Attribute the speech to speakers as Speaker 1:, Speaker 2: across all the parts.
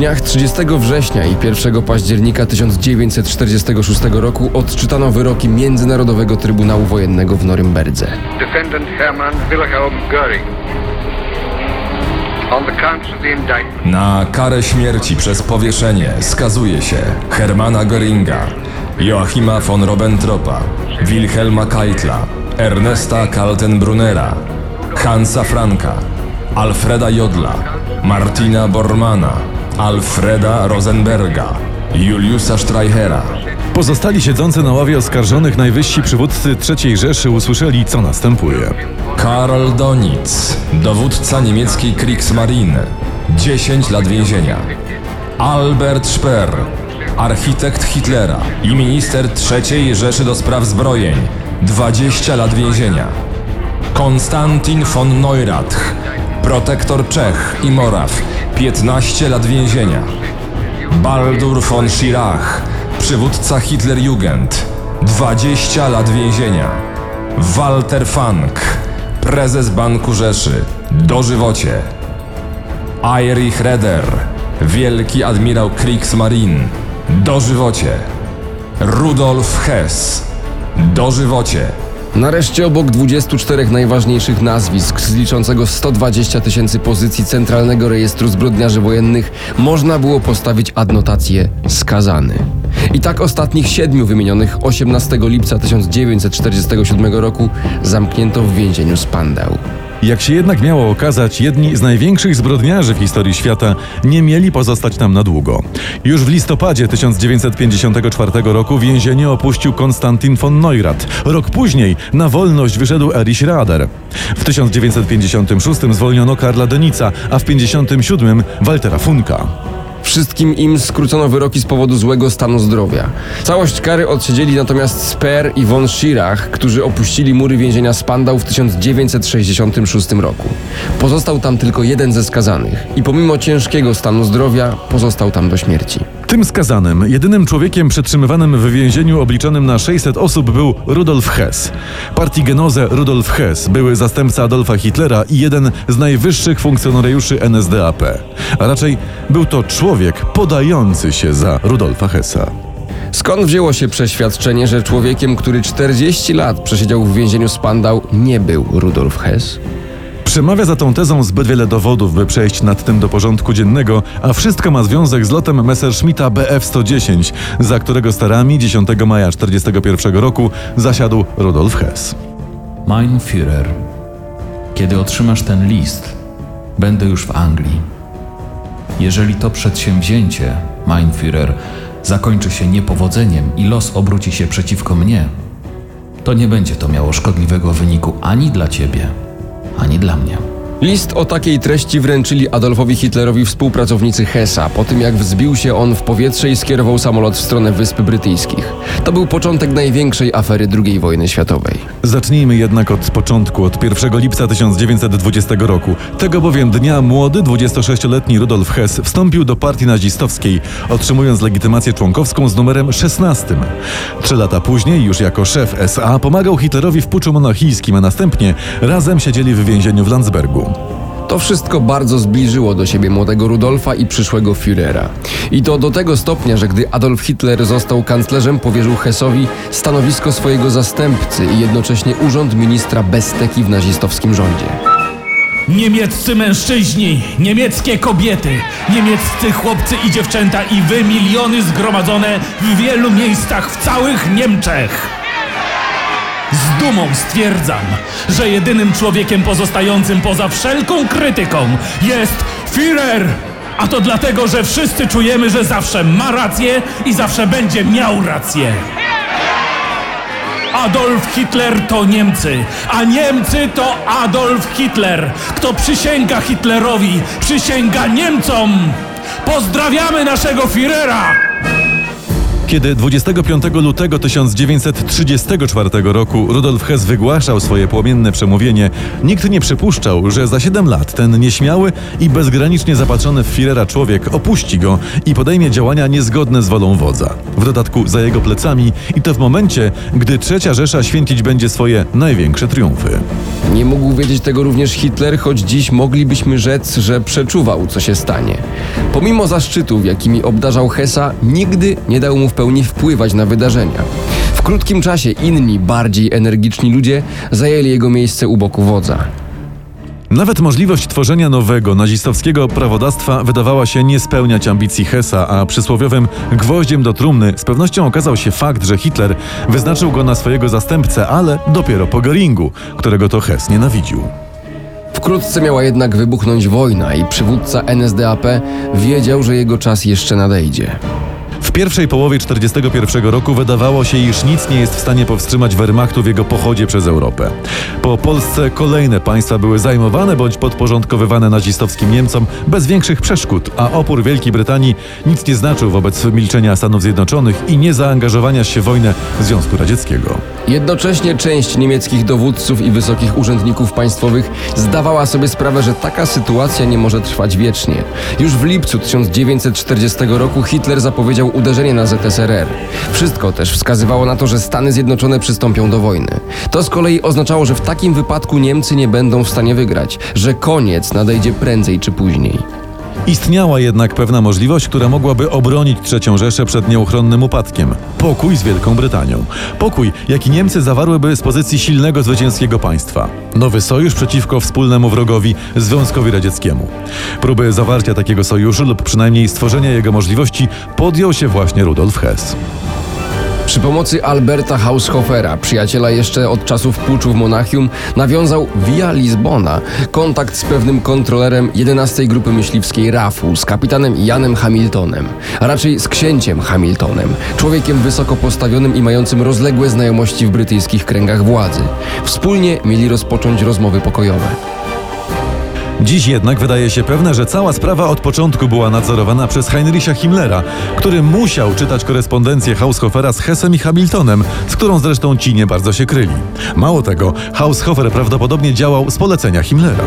Speaker 1: dniach 30 września i 1 października 1946 roku odczytano wyroki Międzynarodowego Trybunału Wojennego w Norymberdze.
Speaker 2: Defendant Hermann Wilhelm Göring.
Speaker 3: Na karę śmierci przez powieszenie skazuje się Hermana Göringa, Joachima von Ribbentropa, Wilhelma Keitla, Ernesta Kaltenbrunera, Hansa Franka, Alfreda Jodla, Martina Bormana, Alfreda Rosenberga, Juliusa Streichera.
Speaker 4: Pozostali siedzący na ławie oskarżonych najwyżsi przywódcy III Rzeszy usłyszeli, co następuje.
Speaker 3: Karl Donitz, dowódca niemieckiej Kriegsmarine, 10 lat więzienia. Albert Speer, architekt Hitlera i minister III Rzeszy do spraw zbrojeń, 20 lat więzienia. Konstantin von Neurath, protektor Czech i Moraw, 15 lat więzienia. Baldur von Schirach, przywódca Hitlerjugend, 20 lat więzienia. Walter Funk, prezes Banku Rzeszy, dożywocie. Erich Reder, wielki admirał Kriegsmarine, dożywocie. Rudolf Hess, dożywocie.
Speaker 1: Nareszcie obok 24 najważniejszych nazwisk z liczącego 120 tysięcy pozycji Centralnego Rejestru Zbrodniarzy Wojennych można było postawić adnotację skazany. I tak ostatnich siedmiu wymienionych 18 lipca 1947 roku zamknięto w więzieniu Spandau.
Speaker 4: Jak się jednak miało okazać, jedni z największych zbrodniarzy w historii świata nie mieli pozostać tam na długo. Już w listopadzie 1954 roku więzienie opuścił Konstantin von Neurath. Rok później na wolność wyszedł Erich Rader. W 1956 zwolniono Karla Denica, a w 1957 Waltera Funka.
Speaker 1: Wszystkim im skrócono wyroki z powodu złego stanu zdrowia. Całość kary odsiedzieli natomiast Speer i von Schirach, którzy opuścili mury więzienia Spandau w 1966 roku. Pozostał tam tylko jeden ze skazanych i pomimo ciężkiego stanu zdrowia pozostał tam do śmierci.
Speaker 4: Tym skazanym, jedynym człowiekiem przetrzymywanym w więzieniu obliczonym na 600 osób był Rudolf Hess. Partii Genose Rudolf Hess, były zastępca Adolfa Hitlera i jeden z najwyższych funkcjonariuszy NSDAP. A raczej był to człowiek podający się za Rudolfa Hessa.
Speaker 1: Skąd wzięło się przeświadczenie, że człowiekiem, który 40 lat przesiedział w więzieniu Spandau, nie był Rudolf Hess?
Speaker 4: Przemawia za tą tezą zbyt wiele dowodów, by przejść nad tym do porządku dziennego, a wszystko ma związek z lotem Messerschmitta BF-110, za którego starami 10 maja 1941 roku zasiadł Rudolf Hess.
Speaker 5: Mein Führer, kiedy otrzymasz ten list, będę już w Anglii. Jeżeli to przedsięwzięcie, Mein Führer, zakończy się niepowodzeniem i los obróci się przeciwko mnie, to nie będzie to miało szkodliwego wyniku ani dla ciebie, ani dla mnie.
Speaker 1: List o takiej treści wręczyli Adolfowi Hitlerowi współpracownicy Hessa po tym, jak wzbił się on w powietrze i skierował samolot w stronę Wysp Brytyjskich. To był początek największej afery II wojny światowej.
Speaker 4: Zacznijmy jednak od początku, od 1 lipca 1920 roku. Tego bowiem dnia młody, 26-letni Rudolf Hess wstąpił do partii nazistowskiej, otrzymując legitymację członkowską z numerem 16. Trzy lata później, już jako szef SA, pomagał Hitlerowi w puczu monarchijskim, a następnie razem siedzieli w więzieniu w Landsbergu.
Speaker 1: To wszystko bardzo zbliżyło do siebie młodego Rudolfa i przyszłego Führera. I to do tego stopnia, że gdy Adolf Hitler został kanclerzem, powierzył Hessowi stanowisko swojego zastępcy i jednocześnie urząd ministra bezteki w nazistowskim rządzie.
Speaker 6: Niemieccy mężczyźni, niemieckie kobiety, niemieccy chłopcy i dziewczęta i wy miliony zgromadzone w wielu miejscach w całych Niemczech. Z dumą stwierdzam, że jedynym człowiekiem pozostającym poza wszelką krytyką jest Führer. A to dlatego, że wszyscy czujemy, że zawsze ma rację i zawsze będzie miał rację. Adolf Hitler to Niemcy, a Niemcy to Adolf Hitler. Kto przysięga Hitlerowi, przysięga Niemcom. Pozdrawiamy naszego Führera!
Speaker 4: Kiedy 25 lutego 1934 roku Rudolf Hess wygłaszał swoje płomienne przemówienie, nikt nie przypuszczał, że za 7 lat ten nieśmiały i bezgranicznie zapatrzony w Führera człowiek opuści go i podejmie działania niezgodne z wolą wodza. W dodatku za jego plecami i to w momencie, gdy Trzecia Rzesza święcić będzie swoje największe triumfy.
Speaker 1: Nie mógł wiedzieć tego również Hitler, choć dziś moglibyśmy rzec, że przeczuwał, co się stanie. Pomimo zaszczytów, jakimi obdarzał Hessa, nigdy nie dał mu w pełni wpływać na wydarzenia. W krótkim czasie inni, bardziej energiczni ludzie zajęli jego miejsce u boku wodza.
Speaker 4: Nawet możliwość tworzenia nowego nazistowskiego prawodawstwa wydawała się nie spełniać ambicji Hessa, a przysłowiowym gwoździem do trumny z pewnością okazał się fakt, że Hitler wyznaczył go na swojego zastępcę, ale dopiero po Göringu, którego to Hess nienawidził.
Speaker 1: Wkrótce miała jednak wybuchnąć wojna i przywódca NSDAP wiedział, że jego czas jeszcze nadejdzie.
Speaker 4: W pierwszej połowie 1941 roku wydawało się, iż nic nie jest w stanie powstrzymać Wehrmachtu w jego pochodzie przez Europę. Po Polsce kolejne państwa były zajmowane bądź podporządkowywane nazistowskim Niemcom bez większych przeszkód, a opór Wielkiej Brytanii nic nie znaczył wobec milczenia Stanów Zjednoczonych i niezaangażowania się w wojnę Związku Radzieckiego.
Speaker 1: Jednocześnie część niemieckich dowódców i wysokich urzędników państwowych zdawała sobie sprawę, że taka sytuacja nie może trwać wiecznie. Już w lipcu 1940 roku Hitler zapowiedział uderzenie na ZSRR. Wszystko też wskazywało na to, że Stany Zjednoczone przystąpią do wojny. To z kolei oznaczało, że w takim wypadku Niemcy nie będą w stanie wygrać, że koniec nadejdzie prędzej czy później.
Speaker 4: Istniała jednak pewna możliwość, która mogłaby obronić III Rzeszę przed nieuchronnym upadkiem. Pokój z Wielką Brytanią. Pokój, jaki Niemcy zawarłyby z pozycji silnego, zwycięskiego państwa. Nowy sojusz przeciwko wspólnemu wrogowi, Związkowi Radzieckiemu. Próby zawarcia takiego sojuszu lub przynajmniej stworzenia jego możliwości podjął się właśnie Rudolf Hess.
Speaker 1: Przy pomocy Alberta Haushofera, przyjaciela jeszcze od czasów puczu w Monachium, nawiązał via Lizbona kontakt z pewnym kontrolerem 11 Grupy Myśliwskiej RAF-u, z kapitanem Janem Hamiltonem, a raczej z księciem Hamiltonem, człowiekiem wysoko postawionym i mającym rozległe znajomości w brytyjskich kręgach władzy. Wspólnie mieli rozpocząć rozmowy pokojowe.
Speaker 4: Dziś jednak wydaje się pewne, że cała sprawa od początku była nadzorowana przez Heinricha Himmlera, który musiał czytać korespondencję Haushofera z Hessem i Hamiltonem, z którą zresztą ci nie bardzo się kryli. Mało tego, Haushofer prawdopodobnie działał z polecenia Himmlera.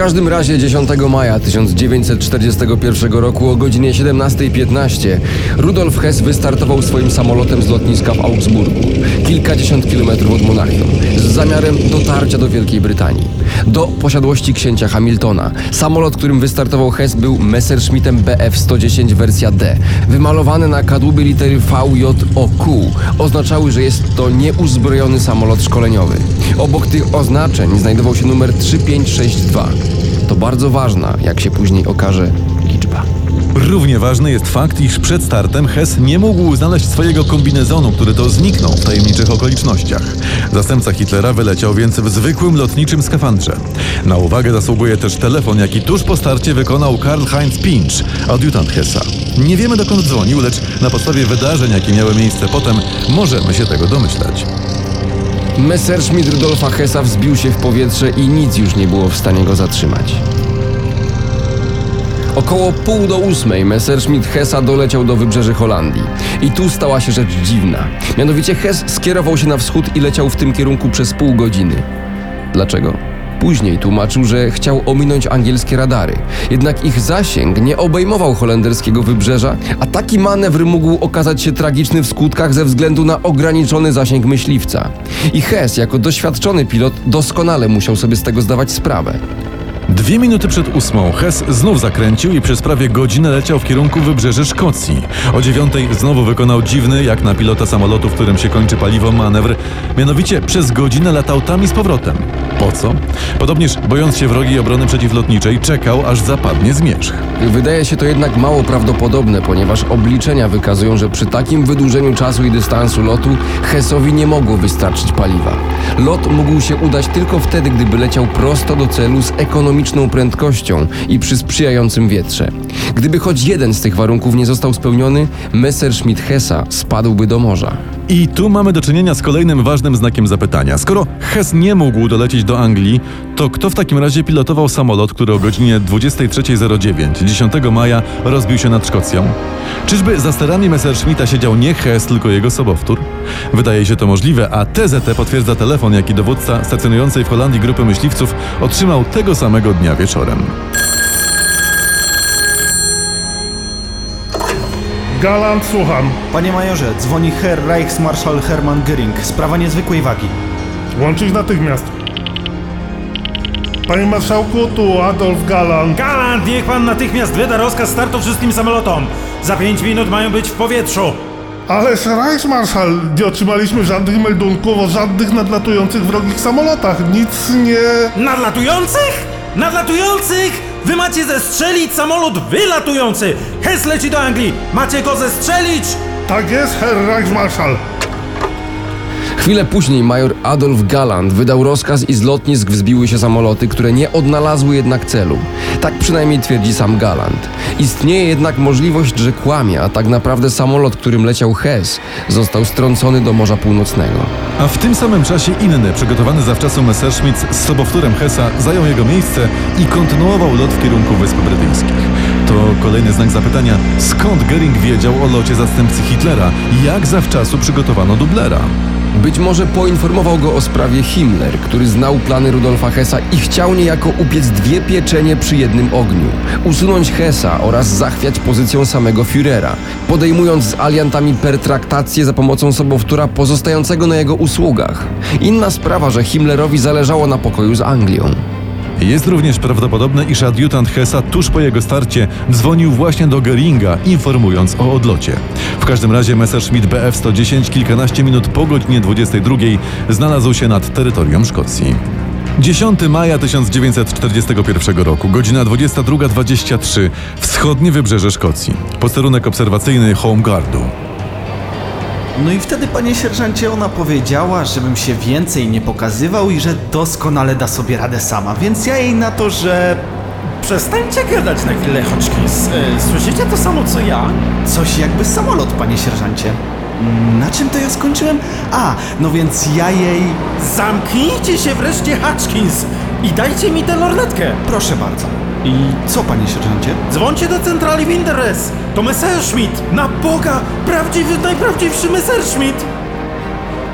Speaker 1: Każdym razie 10 maja 1941 roku o godzinie 17.15 Rudolf Hess wystartował swoim samolotem z lotniska w Augsburgu, kilkadziesiąt kilometrów od Monachium, z zamiarem dotarcia do Wielkiej Brytanii. Do posiadłości księcia Hamiltona. Samolot, którym wystartował Hess był Messerschmittem Bf-110 wersja D. Wymalowany na kadłubie litery VJOQ oznaczały, że jest to nieuzbrojony samolot szkoleniowy. Obok tych oznaczeń znajdował się numer 3562. Bardzo ważna, jak się później okaże, liczba.
Speaker 4: Równie ważny jest fakt, iż przed startem Hess nie mógł znaleźć swojego kombinezonu, który to zniknął w tajemniczych okolicznościach. Zastępca Hitlera wyleciał więc w zwykłym lotniczym skafandrze. Na uwagę zasługuje też telefon, jaki tuż po starcie wykonał Karl-Heinz Pinch, adiutant Hessa. Nie wiemy dokąd dzwonił, lecz na podstawie wydarzeń, jakie miały miejsce potem, możemy się tego domyślać.
Speaker 1: Messerschmitt Rudolfa Hessa wzbił się w powietrze i nic już nie było w stanie go zatrzymać. Około pół do ósmej Messerschmitt Hessa doleciał do wybrzeży Holandii. I tu stała się rzecz dziwna. Mianowicie Hess skierował się na wschód i leciał w tym kierunku przez pół godziny. Dlaczego? Później tłumaczył, że chciał ominąć angielskie radary. Jednak ich zasięg nie obejmował holenderskiego wybrzeża, a taki manewr mógł okazać się tragiczny w skutkach ze względu na ograniczony zasięg myśliwca. I Hess, jako doświadczony pilot, doskonale musiał sobie z tego zdawać sprawę.
Speaker 4: Dwie minuty przed ósmą Hess znów zakręcił i przez prawie godzinę leciał w kierunku wybrzeży Szkocji. O dziewiątej znowu wykonał dziwny, jak na pilota samolotu, w którym się kończy paliwo, manewr. Mianowicie przez godzinę latał tam i z powrotem. Po co? Podobnież, bojąc się wrogiej obrony przeciwlotniczej, czekał, aż zapadnie zmierzch.
Speaker 1: Wydaje się to jednak mało prawdopodobne, ponieważ obliczenia wykazują, że przy takim wydłużeniu czasu i dystansu lotu Hessowi nie mogło wystarczyć paliwa. Lot mógł się udać tylko wtedy, gdyby leciał prosto do celu z prędkością i przy sprzyjającym wietrze. Gdyby choć jeden z tych warunków nie został spełniony, Messerschmitt Hessa spadłby do morza.
Speaker 4: I tu mamy do czynienia z kolejnym ważnym znakiem zapytania. Skoro Hess nie mógł dolecieć do Anglii, to kto w takim razie pilotował samolot, który o godzinie 23.09 10 maja rozbił się nad Szkocją? Czyżby za sterami Messerschmitta siedział nie Hess, tylko jego sobowtór? Wydaje się to możliwe, a TZT potwierdza telefon, jaki dowódca stacjonującej w Holandii grupy myśliwców otrzymał tego samego dnia wieczorem.
Speaker 7: Galant, słucham.
Speaker 8: Panie majorze, dzwoni Herr Reichsmarschall Hermann Göring. Sprawa niezwykłej wagi.
Speaker 7: Łączyć natychmiast. Panie marszałku, tu Adolf Galant.
Speaker 6: Galant, niech pan natychmiast wyda rozkaz startu wszystkim samolotom. Za pięć minut mają być w powietrzu.
Speaker 7: Ależ Reichsmarschall, nie otrzymaliśmy żadnych meldunków o żadnych nadlatujących wrogich samolotach. Nic nie...
Speaker 6: Nadlatujących? Nadlatujących? Wy macie zestrzelić samolot wylatujący! Hess leci do Anglii! Macie go zestrzelić!
Speaker 7: Tak jest, Herr Reichsmarschall.
Speaker 1: Chwilę później major Adolf Galland wydał rozkaz i z lotnisk wzbiły się samoloty, które nie odnalazły jednak celu. Tak przynajmniej twierdzi sam Galland. Istnieje jednak możliwość, że kłamie, a tak naprawdę samolot, którym leciał Hess, został strącony do Morza Północnego.
Speaker 4: A w tym samym czasie inny, przygotowany zawczasu Messerschmitt z sobowtórem Hessa zajął jego miejsce i kontynuował lot w kierunku Wysp Brytyjskich. To kolejny znak zapytania, skąd Göring wiedział o locie zastępcy Hitlera? Jak zawczasu przygotowano dublera?
Speaker 1: Być może poinformował go o sprawie Himmler, który znał plany Rudolfa Hessa i chciał niejako upiec dwie pieczenie przy jednym ogniu. Usunąć Hessa oraz zachwiać pozycją samego Führera, podejmując z aliantami pertraktację za pomocą sobowtóra pozostającego na jego usługach. Inna sprawa, że Himmlerowi zależało na pokoju z Anglią.
Speaker 4: Jest również prawdopodobne, iż adiutant Hessa tuż po jego starcie dzwonił właśnie do Göringa, informując o odlocie. W każdym razie Messerschmitt Bf-110 kilkanaście minut po godzinie 22 znalazł się nad terytorium Szkocji. 10 maja 1941 roku, godzina 22.23, wschodnie wybrzeże Szkocji. Posterunek obserwacyjny Home Guardu.
Speaker 8: No i wtedy, panie sierżancie, ona powiedziała, żebym się więcej nie pokazywał i że doskonale da sobie radę sama, więc ja jej na to, że
Speaker 6: Przestańcie gadać na chwilę, Hodgkins. E, słyszycie to samo co ja?
Speaker 8: coś jakby samolot, panie sierżancie. Na czym to ja skończyłem? A, no więc ja jej...
Speaker 6: Zamknijcie się wreszcie, Hodgkins! I dajcie mi tę lornetkę!
Speaker 8: Proszę bardzo. I co, panie sierżancie?
Speaker 6: Dzwońcie do centrali Winteres! To Messerschmitt! Na Boga! Prawdziwy, najprawdziwszy Messerschmitt!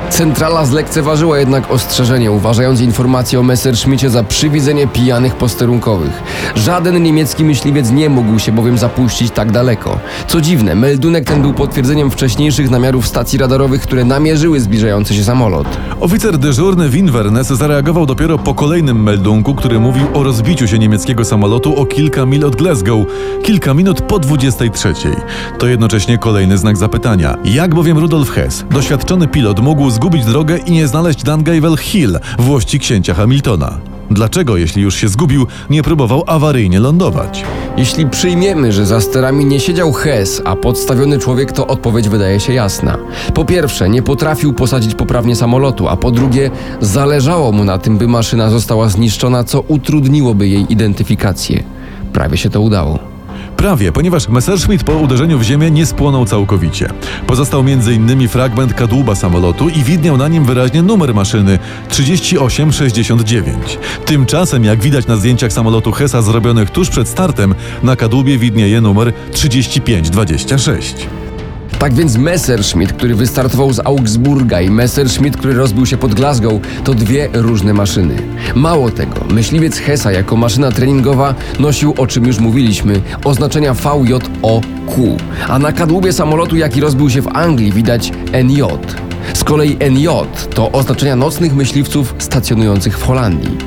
Speaker 1: Centrala zlekceważyła jednak ostrzeżenie, uważając informację o Messerschmitcie za przywidzenie pijanych posterunkowych. Żaden niemiecki myśliwiec nie mógł się bowiem zapuścić tak daleko. Co dziwne, meldunek ten był potwierdzeniem wcześniejszych namiarów stacji radarowych, które namierzyły zbliżający się samolot.
Speaker 4: Oficer dyżurny Winvernes zareagował dopiero po kolejnym meldunku, który mówił o rozbiciu się niemieckiego samolotu o kilka mil od Glasgow, kilka minut po 23. To jednocześnie kolejny znak zapytania. Jak bowiem Rudolf Hess, doświadczony pilot, mógł zgubić drogę i nie znaleźć Dungavel Hill, włości księcia Hamiltona? Dlaczego, jeśli już się zgubił, nie próbował awaryjnie lądować?
Speaker 1: Jeśli przyjmiemy, że za sterami nie siedział Hess, a podstawiony człowiek, to odpowiedź wydaje się jasna. Po pierwsze, nie potrafił posadzić poprawnie samolotu, a po drugie, zależało mu na tym, by maszyna została zniszczona, co utrudniłoby jej identyfikację. Prawie się to udało.
Speaker 4: Prawie, ponieważ Messerschmitt po uderzeniu w ziemię nie spłonął całkowicie. Pozostał m.in. fragment kadłuba samolotu i widniał na nim wyraźnie numer maszyny 3869. Tymczasem, jak widać na zdjęciach samolotu Hessa zrobionych tuż przed startem, na kadłubie widnieje numer 3526.
Speaker 1: Tak więc Messerschmitt, który wystartował z Augsburga i Messerschmitt, który rozbił się pod Glasgow, to dwie różne maszyny. Mało tego, myśliwiec Hessa jako maszyna treningowa nosił, o czym już mówiliśmy, oznaczenia VJOQ, a na kadłubie samolotu, jaki rozbił się w Anglii, widać NJ. Z kolei NJ to oznaczenia nocnych myśliwców stacjonujących w Holandii.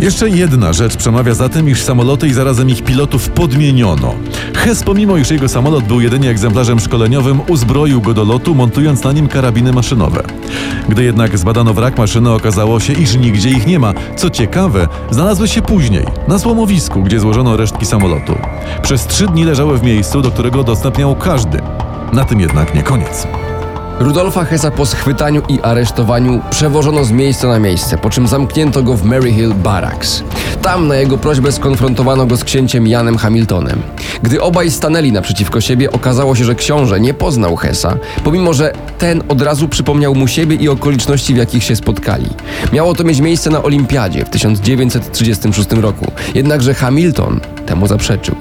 Speaker 4: Jeszcze jedna rzecz przemawia za tym, iż samoloty i zarazem ich pilotów podmieniono. Hess, pomimo iż jego samolot był jedynie egzemplarzem szkoleniowym, uzbroił go do lotu, montując na nim karabiny maszynowe. Gdy jednak zbadano wrak maszyny, okazało się, iż nigdzie ich nie ma. Co ciekawe, znalazły się później, na złomowisku, gdzie złożono resztki samolotu. Przez trzy dni leżały w miejscu, do którego dostęp miał każdy. Na tym jednak nie koniec.
Speaker 1: Rudolfa Hessa po schwytaniu i aresztowaniu przewożono z miejsca na miejsce, po czym zamknięto go w Maryhill Barracks. tam na jego prośbę skonfrontowano go z księciem Janem Hamiltonem. Gdy obaj stanęli naprzeciwko siebie, okazało się, że książę nie poznał Hesa, pomimo że ten od razu przypomniał mu siebie i okoliczności, w jakich się spotkali. Miało to mieć miejsce na Olimpiadzie w 1936 roku, jednakże Hamilton temu zaprzeczył.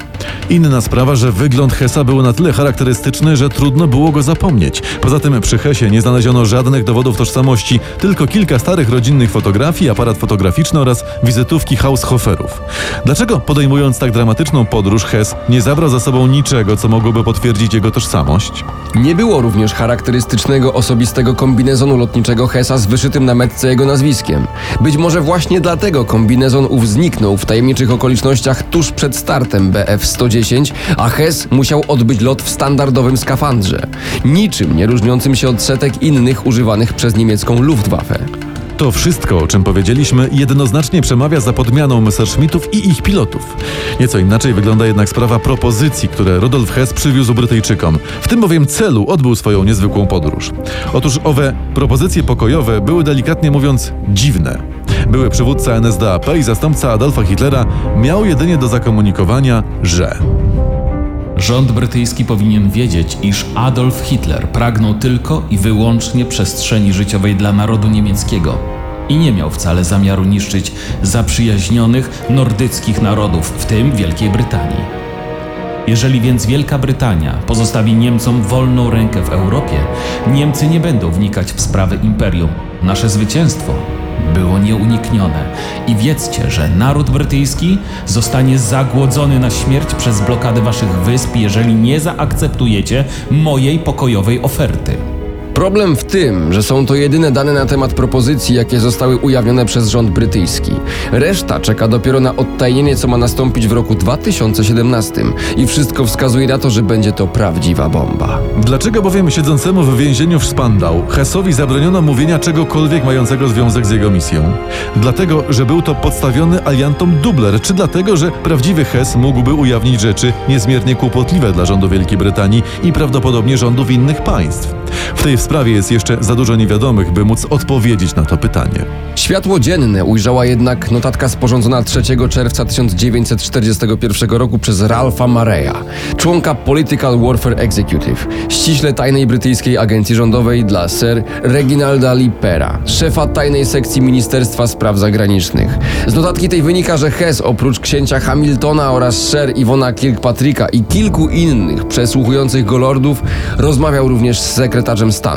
Speaker 4: Inna sprawa, że wygląd Hesa był na tyle charakterystyczny, że trudno było go zapomnieć. Poza tym przy Hesie nie znaleziono żadnych dowodów tożsamości, tylko kilka starych rodzinnych fotografii, aparat fotograficzny oraz wizytówki Haushoferów. Dlaczego podejmując tak dramatyczną podróż Hes nie zabrał za sobą niczego, co mogłoby potwierdzić jego tożsamość?
Speaker 1: Nie było również charakterystycznego osobistego kombinezonu lotniczego Hesa z wyszytym na metce jego nazwiskiem. Być może właśnie dlatego kombinezon ów zniknął w tajemniczych okolicznościach tuż przed startem BF-110, a Hes musiał odbyć lot w standardowym skafandrze, niczym nie różniącym się od setek innych używanych przez niemiecką Luftwaffe.
Speaker 4: To wszystko, o czym powiedzieliśmy, jednoznacznie przemawia za podmianą Messerschmittów i ich pilotów. Nieco inaczej wygląda jednak sprawa propozycji, które Rudolf Hess przywiózł Brytyjczykom. W tym bowiem celu odbył swoją niezwykłą podróż. Otóż owe propozycje pokojowe były delikatnie mówiąc dziwne. Były przywódca NSDAP i zastępca Adolfa Hitlera miał jedynie do zakomunikowania, że
Speaker 5: Rząd brytyjski powinien wiedzieć, iż Adolf Hitler pragnął tylko i wyłącznie przestrzeni życiowej dla narodu niemieckiego i nie miał wcale zamiaru niszczyć zaprzyjaźnionych nordyckich narodów, w tym Wielkiej Brytanii. Jeżeli więc Wielka Brytania pozostawi Niemcom wolną rękę w Europie, Niemcy nie będą wnikać w sprawy imperium. Nasze zwycięstwo było nieuniknione i wiedzcie, że naród brytyjski zostanie zagłodzony na śmierć przez blokadę waszych wysp, jeżeli nie zaakceptujecie mojej pokojowej oferty.
Speaker 1: Problem w tym, że są to jedyne dane na temat propozycji, jakie zostały ujawnione przez rząd brytyjski. Reszta czeka dopiero na odtajnienie, co ma nastąpić w roku 2017 i wszystko wskazuje na to, że będzie to prawdziwa bomba.
Speaker 4: Dlaczego bowiem siedzącemu w więzieniu w Spandau Hessowi zabroniono mówienia czegokolwiek mającego związek z jego misją? Dlatego, że był to podstawiony aliantom dubler, czy dlatego, że prawdziwy Hess mógłby ujawnić rzeczy niezmiernie kłopotliwe dla rządu Wielkiej Brytanii i prawdopodobnie rządów innych państw? W tej sprawie jest jeszcze za dużo niewiadomych, by móc odpowiedzieć na to pytanie.
Speaker 1: Światło dzienne ujrzała jednak notatka sporządzona 3 czerwca 1941 roku przez Ralpha Mareya, członka Political Warfare Executive, ściśle tajnej brytyjskiej agencji rządowej dla Sir Reginalda Lippera, szefa tajnej sekcji Ministerstwa Spraw Zagranicznych. Z notatki tej wynika, że Hess oprócz księcia Hamiltona oraz Sir Iwona Kirkpatricka i kilku innych przesłuchujących go lordów rozmawiał również z sekretarzem stanu,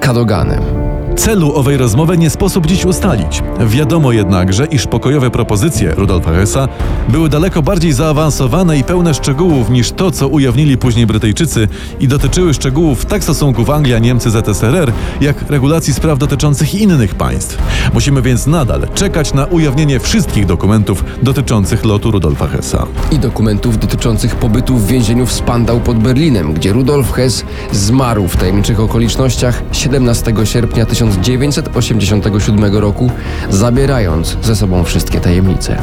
Speaker 1: Cadoganem.
Speaker 4: Celu owej rozmowy nie sposób dziś ustalić. Wiadomo jednakże, iż pokojowe propozycje Rudolfa Hessa były daleko bardziej zaawansowane i pełne szczegółów niż to, co ujawnili później Brytyjczycy i dotyczyły szczegółów tak stosunków Anglia-Niemcy ZSRR, jak regulacji spraw dotyczących innych państw. Musimy więc nadal czekać na ujawnienie wszystkich dokumentów dotyczących lotu Rudolfa Hessa.
Speaker 1: i dokumentów dotyczących pobytu w więzieniu w Spandau pod Berlinem, gdzie Rudolf Hess zmarł w tajemniczych okolicznościach 17 sierpnia 1987 roku, zabierając ze sobą wszystkie tajemnice.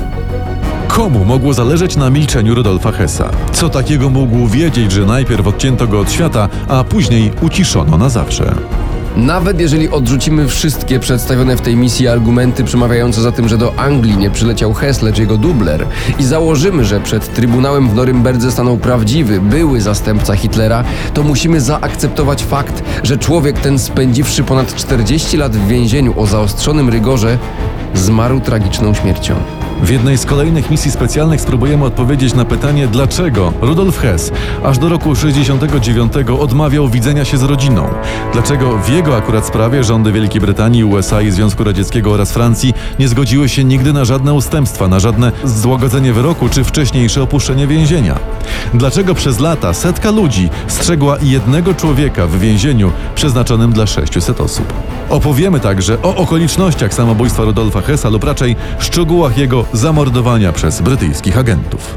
Speaker 4: Komu mogło zależeć na milczeniu Rudolfa Hessa? Co takiego mógł wiedzieć, że najpierw odcięto go od świata, a później uciszono na zawsze?
Speaker 1: Nawet jeżeli odrzucimy wszystkie przedstawione w tej misji argumenty przemawiające za tym, że do Anglii nie przyleciał Hess, lecz jego dubler i założymy, że przed Trybunałem w Norymberdze stanął prawdziwy, były zastępca Hitlera, to musimy zaakceptować fakt, że człowiek ten spędziwszy ponad 40 lat w więzieniu o zaostrzonym rygorze, zmarł tragiczną śmiercią.
Speaker 4: W jednej z kolejnych misji specjalnych spróbujemy odpowiedzieć na pytanie, dlaczego Rudolf Hess aż do roku 69 odmawiał widzenia się z rodziną. Dlaczego w jego akurat sprawie rządy Wielkiej Brytanii, USA i Związku Radzieckiego oraz Francji nie zgodziły się nigdy na żadne ustępstwa, na żadne złagodzenie wyroku czy wcześniejsze opuszczenie więzienia. Dlaczego przez lata setka ludzi strzegła jednego człowieka w więzieniu przeznaczonym dla 600 osób. Opowiemy także o okolicznościach samobójstwa Rudolfa Hessa lub raczej szczegółach jego zamordowania przez brytyjskich agentów.